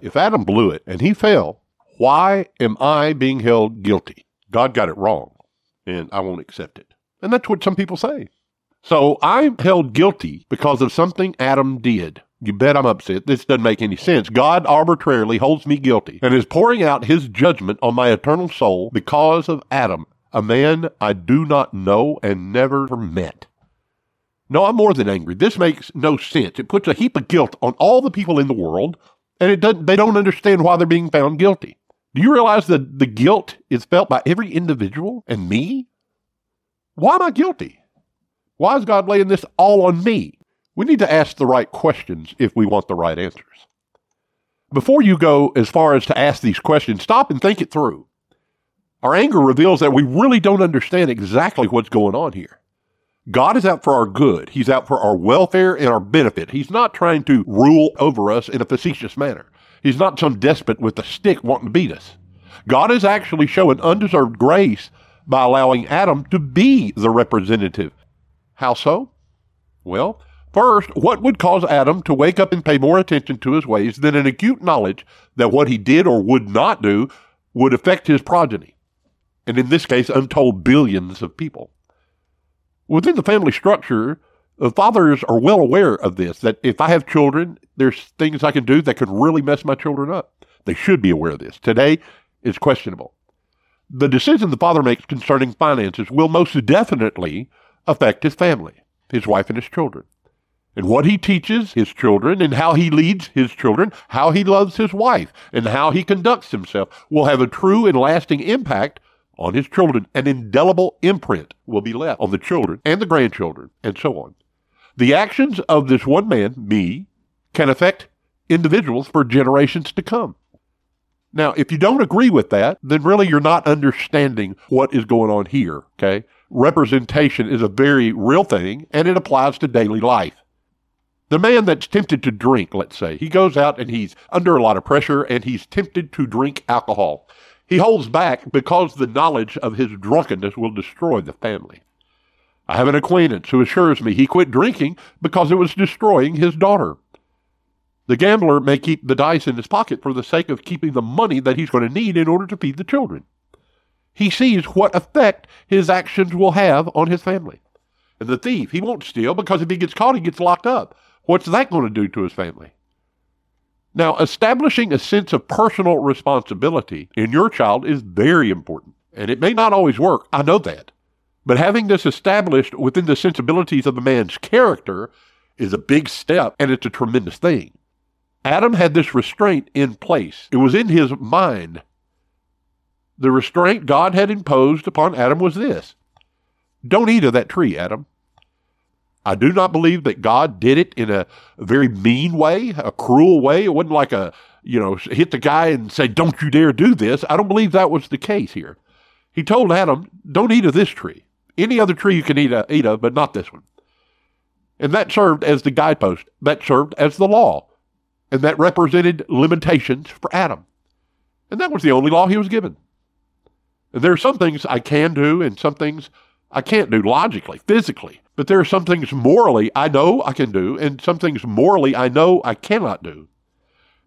If Adam blew it and he fell, why am I being held guilty? God got it wrong, and I won't accept it. And that's what some people say. So I'm held guilty because of something Adam did. You bet I'm upset. This doesn't make any sense. God arbitrarily holds me guilty and is pouring out his judgment on my eternal soul because of Adam, a man I do not know and never met. No, I'm more than angry. This makes no sense. It puts a heap of guilt on all the people in the world, and it doesn't, they don't understand why they're being found guilty. Do you realize that the guilt is felt by every individual and me? Why am I guilty? Why is God laying this all on me? We need to ask the right questions if we want the right answers. Before you go as far as to ask these questions, stop and think it through. Our anger reveals that we really don't understand exactly what's going on here. God is out for our good. He's out for our welfare and our benefit. He's not trying to rule over us in a facetious manner. He's not some despot with a stick wanting to beat us. God is actually showing undeserved grace by allowing Adam to be the representative. How so? Well, first, what would cause Adam to wake up and pay more attention to his ways than an acute knowledge that what he did or would not do would affect his progeny? And in this case, untold billions of people. Within the family structure, the fathers are well aware of this, that if I have children, there's things I can do that could really mess my children up. They should be aware of this. Today, it's questionable. The decision the father makes concerning finances will most definitely affect his family, his wife and his children. And what he teaches his children and how he leads his children, how he loves his wife, and how he conducts himself will have a true and lasting impact on his children. An indelible imprint will be left on the children and the grandchildren, and so on. The actions of this one man, me, can affect individuals for generations to come. Now, if you don't agree with that, then really you're not understanding what is going on here, okay? Representation is a very real thing, and it applies to daily life. The man that's tempted to drink, let's say, he goes out and he's under a lot of pressure and he's tempted to drink alcohol. He holds back because the knowledge of his drunkenness will destroy the family. I have an acquaintance who assures me he quit drinking because it was destroying his daughter. The gambler may keep the dice in his pocket for the sake of keeping the money that he's going to need in order to feed the children. He sees what effect his actions will have on his family. And the thief, he won't steal because if he gets caught, he gets locked up. What's that going to do to his family? Now, establishing a sense of personal responsibility in your child is very important. And it may not always work. I know that. But having this established within the sensibilities of a man's character is a big step and it's a tremendous thing. Adam had this restraint in place. It was in his mind. The restraint God had imposed upon Adam was this Don't eat of that tree, Adam. I do not believe that God did it in a very mean way, a cruel way. It wasn't like a, you know, hit the guy and say, Don't you dare do this. I don't believe that was the case here. He told Adam, Don't eat of this tree. Any other tree you can eat, uh, eat of, but not this one. And that served as the guidepost. That served as the law. And that represented limitations for Adam. And that was the only law he was given. And there are some things I can do and some things I can't do logically, physically. But there are some things morally I know I can do and some things morally I know I cannot do.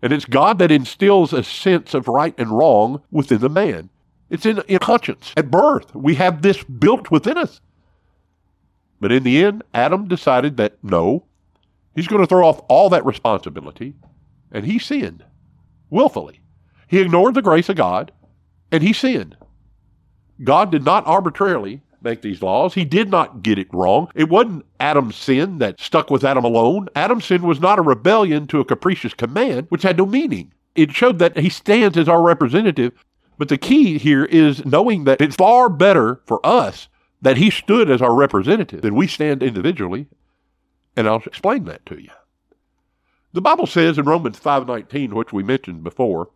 And it's God that instills a sense of right and wrong within the man. It's in, in conscience. At birth, we have this built within us. But in the end, Adam decided that no, he's going to throw off all that responsibility, and he sinned willfully. He ignored the grace of God, and he sinned. God did not arbitrarily make these laws. He did not get it wrong. It wasn't Adam's sin that stuck with Adam alone. Adam's sin was not a rebellion to a capricious command, which had no meaning. It showed that he stands as our representative but the key here is knowing that it's far better for us that he stood as our representative than we stand individually. And I'll explain that to you. The Bible says in Romans 5:19, which we mentioned before,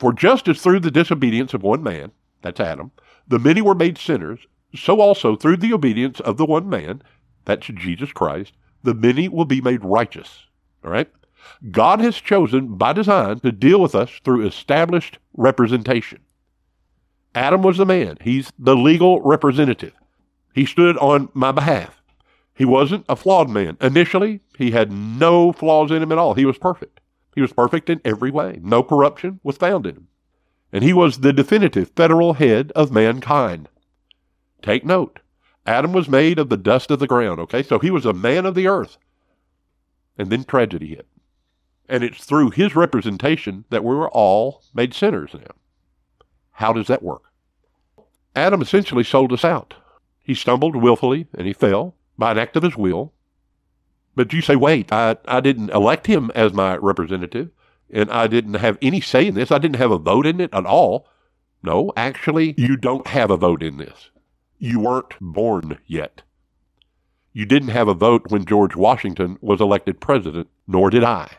for just as through the disobedience of one man, that's Adam, the many were made sinners, so also through the obedience of the one man, that's Jesus Christ, the many will be made righteous. All right? God has chosen by design to deal with us through established representation. Adam was the man. He's the legal representative. He stood on my behalf. He wasn't a flawed man. Initially, he had no flaws in him at all. He was perfect. He was perfect in every way. No corruption was found in him. And he was the definitive federal head of mankind. Take note. Adam was made of the dust of the ground, okay? So he was a man of the earth. And then tragedy hit. And it's through his representation that we were all made sinners now. How does that work? Adam essentially sold us out. He stumbled willfully and he fell by an act of his will. But you say, wait, I, I didn't elect him as my representative and I didn't have any say in this. I didn't have a vote in it at all. No, actually, you don't have a vote in this. You weren't born yet. You didn't have a vote when George Washington was elected president, nor did I.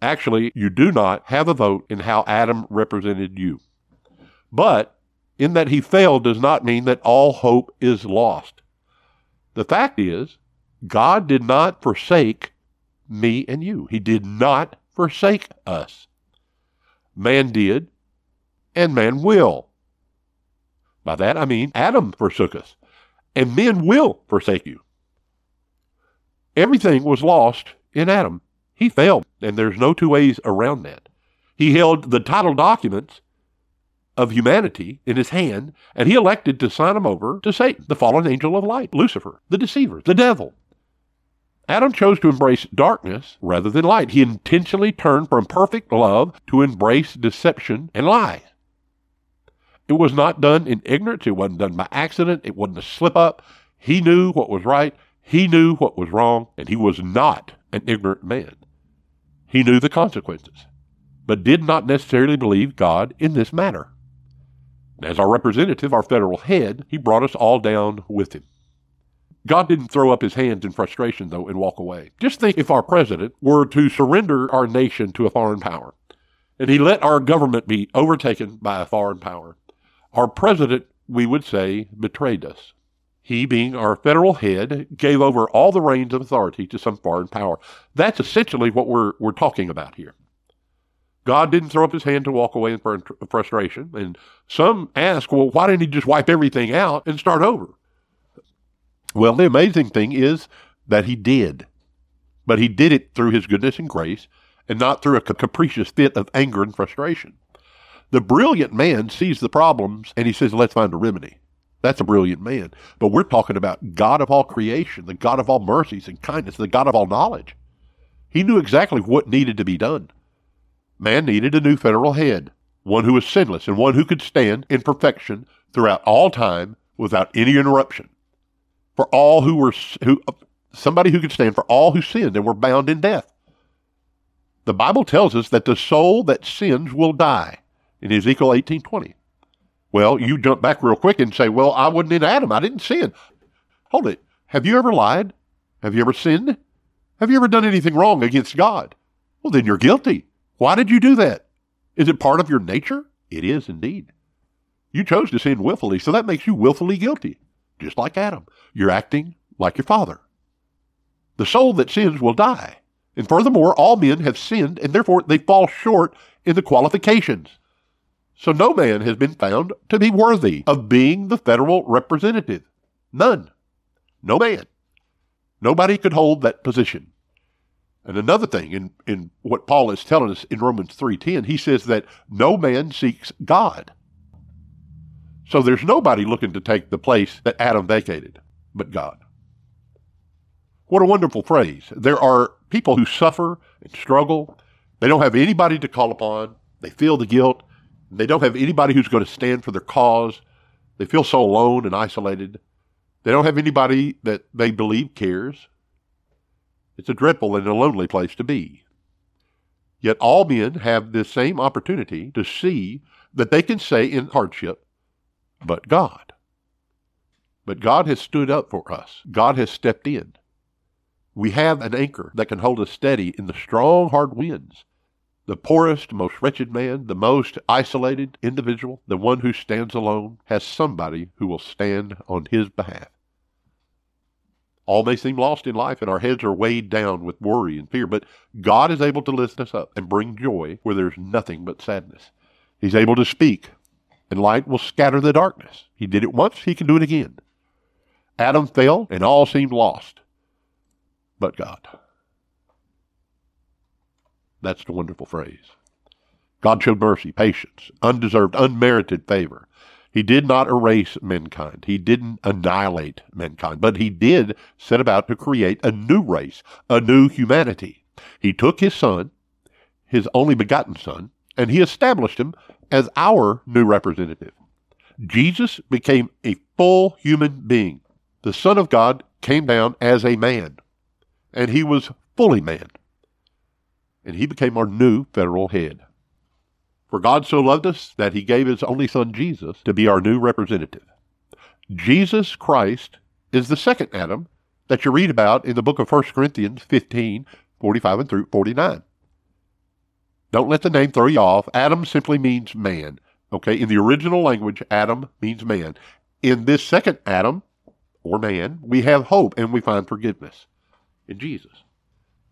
Actually, you do not have a vote in how Adam represented you. But in that he failed does not mean that all hope is lost. The fact is, God did not forsake me and you. He did not forsake us. Man did, and man will. By that I mean Adam forsook us, and men will forsake you. Everything was lost in Adam. He failed, and there's no two ways around that. He held the title documents of humanity in his hand, and he elected to sign them over to Satan, the fallen angel of light, Lucifer, the deceiver, the devil. Adam chose to embrace darkness rather than light. He intentionally turned from perfect love to embrace deception and lies. It was not done in ignorance. It wasn't done by accident. It wasn't a slip up. He knew what was right. He knew what was wrong, and he was not an ignorant man. He knew the consequences, but did not necessarily believe God in this matter. As our representative, our federal head, he brought us all down with him. God didn't throw up his hands in frustration, though, and walk away. Just think if our president were to surrender our nation to a foreign power, and he let our government be overtaken by a foreign power. Our president, we would say, betrayed us. He, being our federal head, gave over all the reins of authority to some foreign power. That's essentially what we're, we're talking about here. God didn't throw up his hand to walk away in frustration. And some ask, well, why didn't he just wipe everything out and start over? Well, the amazing thing is that he did. But he did it through his goodness and grace and not through a capricious fit of anger and frustration. The brilliant man sees the problems and he says, let's find a remedy. That's a brilliant man. But we're talking about God of all creation, the God of all mercies and kindness, the God of all knowledge. He knew exactly what needed to be done. Man needed a new federal head, one who was sinless and one who could stand in perfection throughout all time without any interruption for all who were who uh, somebody who could stand for all who sinned and were bound in death. The Bible tells us that the soul that sins will die in Ezekiel 18:20. Well, you jump back real quick and say, "Well, I wasn't in Adam. I didn't sin." Hold it. Have you ever lied? Have you ever sinned? Have you ever done anything wrong against God? Well, then you're guilty. Why did you do that? Is it part of your nature? It is indeed. You chose to sin willfully, so that makes you willfully guilty just like Adam. You're acting like your father. The soul that sins will die. And furthermore, all men have sinned, and therefore they fall short in the qualifications. So no man has been found to be worthy of being the federal representative. None. No man. Nobody could hold that position. And another thing in, in what Paul is telling us in Romans 3.10, he says that no man seeks God. So there's nobody looking to take the place that Adam vacated but God. What a wonderful phrase. There are people who suffer and struggle. They don't have anybody to call upon. They feel the guilt. They don't have anybody who's going to stand for their cause. They feel so alone and isolated. They don't have anybody that they believe cares. It's a dreadful and a lonely place to be. Yet all men have this same opportunity to see that they can say in hardship, but God. But God has stood up for us. God has stepped in. We have an anchor that can hold us steady in the strong, hard winds. The poorest, most wretched man, the most isolated individual, the one who stands alone, has somebody who will stand on his behalf. All may seem lost in life, and our heads are weighed down with worry and fear, but God is able to lift us up and bring joy where there's nothing but sadness. He's able to speak and light will scatter the darkness. He did it once, he can do it again. Adam fell, and all seemed lost. But God. That's the wonderful phrase. God showed mercy, patience, undeserved, unmerited favor. He did not erase mankind. He didn't annihilate mankind, but he did set about to create a new race, a new humanity. He took his son, his only begotten son, and he established him as our new representative. Jesus became a full human being. The Son of God came down as a man, and he was fully man. And he became our new federal head. For God so loved us that he gave his only Son, Jesus, to be our new representative. Jesus Christ is the second Adam that you read about in the book of 1 Corinthians 15, 45 and through 49. Don't let the name throw you off. Adam simply means man. Okay, in the original language, Adam means man. In this second Adam, or man, we have hope and we find forgiveness in Jesus.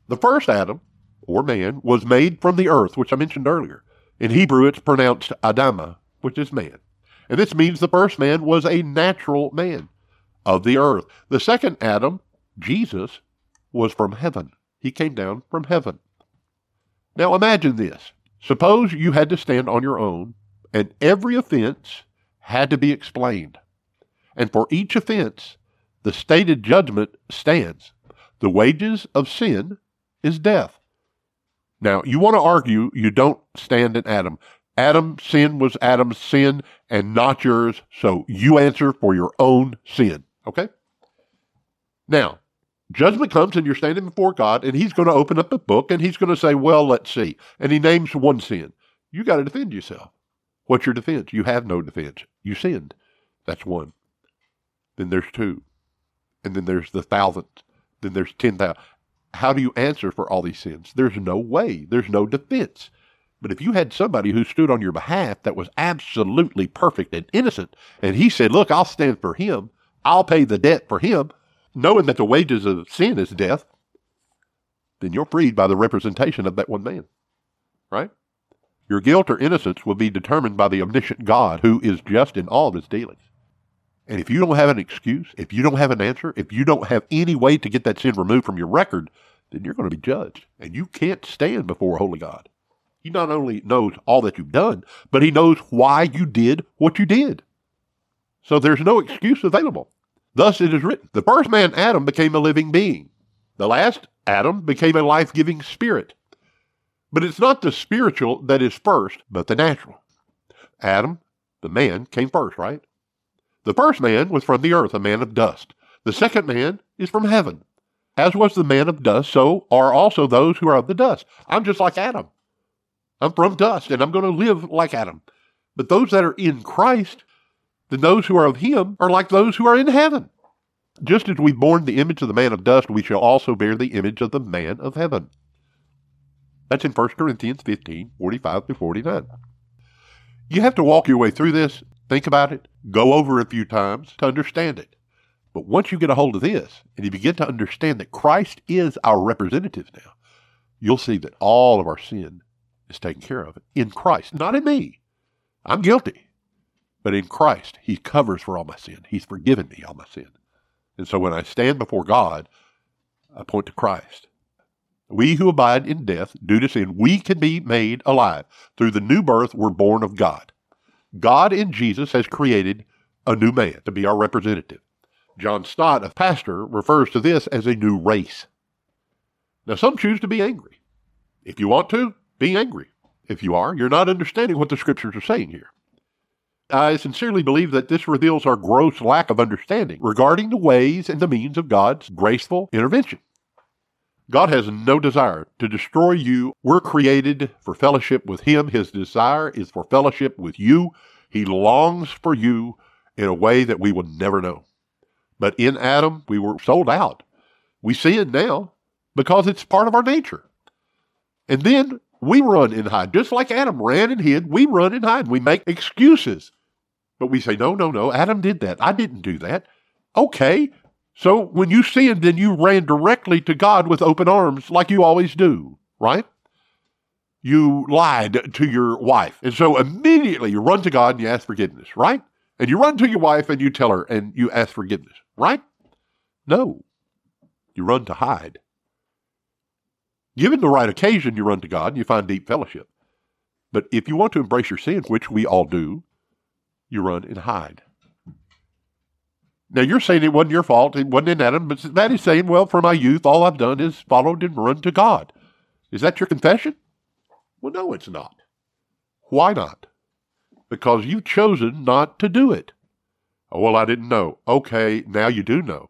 The first Adam, or man, was made from the earth, which I mentioned earlier. In Hebrew, it's pronounced Adama, which is man. And this means the first man was a natural man of the earth. The second Adam, Jesus, was from heaven. He came down from heaven. Now imagine this. Suppose you had to stand on your own and every offense had to be explained. And for each offense, the stated judgment stands. The wages of sin is death. Now, you want to argue you don't stand in Adam. Adam's sin was Adam's sin and not yours, so you answer for your own sin. Okay? Now, judgment comes and you're standing before God, and He's going to open up a book and He's going to say, Well, let's see. And He names one sin. You got to defend yourself. What's your defense? You have no defense. You sinned. That's one. Then there's two. And then there's the thousandth. Then there's 10,000. How do you answer for all these sins? There's no way. There's no defense. But if you had somebody who stood on your behalf that was absolutely perfect and innocent, and he said, Look, I'll stand for him, I'll pay the debt for him, knowing that the wages of sin is death, then you're freed by the representation of that one man. Right? Your guilt or innocence will be determined by the omniscient God who is just in all of his dealings. And if you don't have an excuse, if you don't have an answer, if you don't have any way to get that sin removed from your record, then you're going to be judged. And you can't stand before a holy God. He not only knows all that you've done, but he knows why you did what you did. So there's no excuse available. Thus it is written The first man, Adam, became a living being. The last Adam became a life giving spirit. But it's not the spiritual that is first, but the natural. Adam, the man, came first, right? The first man was from the earth, a man of dust. The second man is from heaven. As was the man of dust, so are also those who are of the dust. I'm just like Adam. I'm from dust, and I'm going to live like Adam. But those that are in Christ, then those who are of him are like those who are in heaven. Just as we borne the image of the man of dust, we shall also bear the image of the man of heaven. That's in 1 Corinthians 15, 45 to 49. You have to walk your way through this, think about it, go over a few times to understand it. But once you get a hold of this and you begin to understand that Christ is our representative now, you'll see that all of our sin is taken care of in Christ, not in me. I'm guilty. But in Christ, He covers for all my sin. He's forgiven me all my sin. And so when I stand before God, I point to Christ. We who abide in death due to sin, we can be made alive. Through the new birth, we're born of God. God in Jesus has created a new man to be our representative. John Stott, a pastor, refers to this as a new race. Now, some choose to be angry. If you want to, be angry. If you are, you're not understanding what the scriptures are saying here. I sincerely believe that this reveals our gross lack of understanding regarding the ways and the means of God's graceful intervention. God has no desire to destroy you. We're created for fellowship with Him. His desire is for fellowship with you. He longs for you in a way that we will never know. But in Adam, we were sold out. We sin now because it's part of our nature. And then we run and hide. Just like Adam ran and hid, we run and hide. We make excuses. But we say, no, no, no, Adam did that. I didn't do that. Okay, so when you sinned, then you ran directly to God with open arms, like you always do, right? You lied to your wife. And so immediately you run to God and you ask forgiveness, right? And you run to your wife and you tell her and you ask forgiveness, right? No. You run to hide. Given the right occasion, you run to God and you find deep fellowship. But if you want to embrace your sin, which we all do, you run and hide. Now you're saying it wasn't your fault, it wasn't in Adam, but that is saying, well, for my youth, all I've done is followed and run to God. Is that your confession? Well, no, it's not. Why not? Because you've chosen not to do it. Oh, well, I didn't know. Okay, now you do know.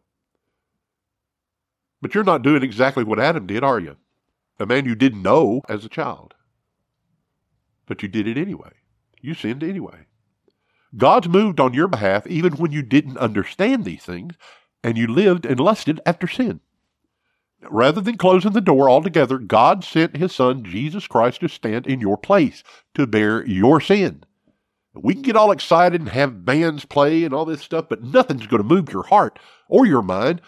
But you're not doing exactly what Adam did, are you? A man you didn't know as a child. But you did it anyway. You sinned anyway. God's moved on your behalf even when you didn't understand these things and you lived and lusted after sin. Rather than closing the door altogether, God sent his son, Jesus Christ, to stand in your place, to bear your sin. We can get all excited and have bands play and all this stuff, but nothing's going to move your heart or your mind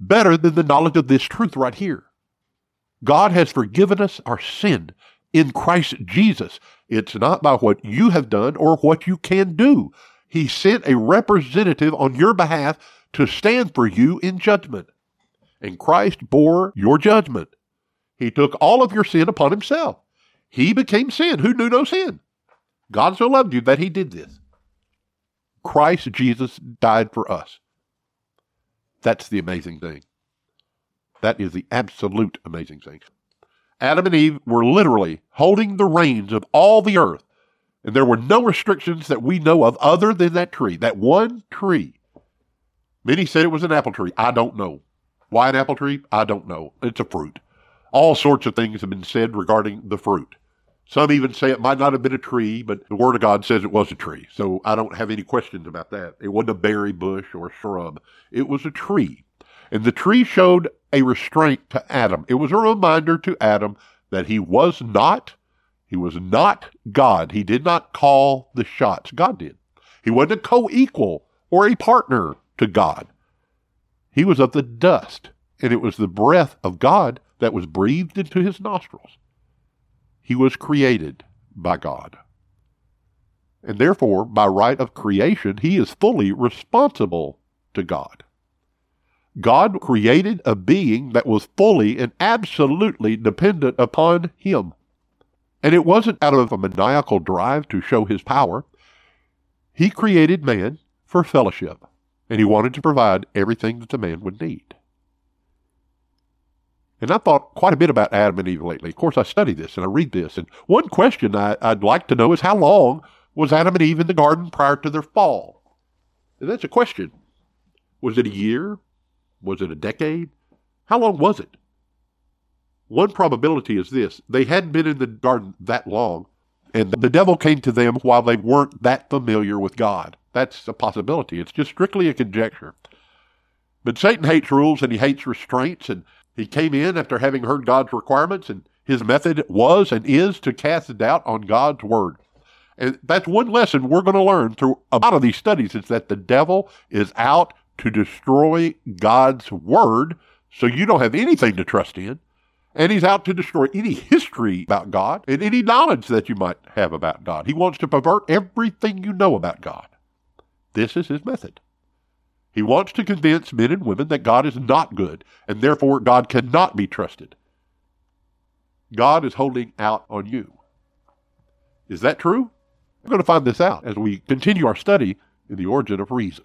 better than the knowledge of this truth right here. God has forgiven us our sin in Christ Jesus. It's not by what you have done or what you can do. He sent a representative on your behalf to stand for you in judgment. And Christ bore your judgment. He took all of your sin upon himself. He became sin who knew no sin. God so loved you that he did this. Christ Jesus died for us. That's the amazing thing. That is the absolute amazing thing. Adam and Eve were literally holding the reins of all the earth. And there were no restrictions that we know of other than that tree, that one tree. Many said it was an apple tree. I don't know. Why an apple tree? I don't know. It's a fruit. All sorts of things have been said regarding the fruit. Some even say it might not have been a tree, but the Word of God says it was a tree. So I don't have any questions about that. It wasn't a berry bush or a shrub. It was a tree. And the tree showed a restraint to Adam. It was a reminder to Adam that he was not, he was not God. He did not call the shots. God did. He wasn't a co-equal or a partner to God. He was of the dust, and it was the breath of God that was breathed into his nostrils. He was created by God. And therefore, by right of creation, he is fully responsible to God. God created a being that was fully and absolutely dependent upon Him. And it wasn't out of a maniacal drive to show His power. He created man for fellowship, and He wanted to provide everything that the man would need. And I thought quite a bit about Adam and Eve lately. Of course, I study this and I read this. And one question I, would like to know is how long was Adam and Eve in the garden prior to their fall? And that's a question. Was it a year? Was it a decade? How long was it? One probability is this they hadn't been in the garden that long, and the devil came to them while they weren't that familiar with God. That's a possibility. It's just strictly a conjecture. But Satan hates rules and he hates restraints, and he came in after having heard God's requirements, and his method was and is to cast doubt on God's word. And that's one lesson we're going to learn through a lot of these studies is that the devil is out to destroy God's word so you don't have anything to trust in. And he's out to destroy any history about God and any knowledge that you might have about God. He wants to pervert everything you know about God. This is his method. He wants to convince men and women that God is not good, and therefore God cannot be trusted. God is holding out on you. Is that true? We're going to find this out as we continue our study in the origin of reason.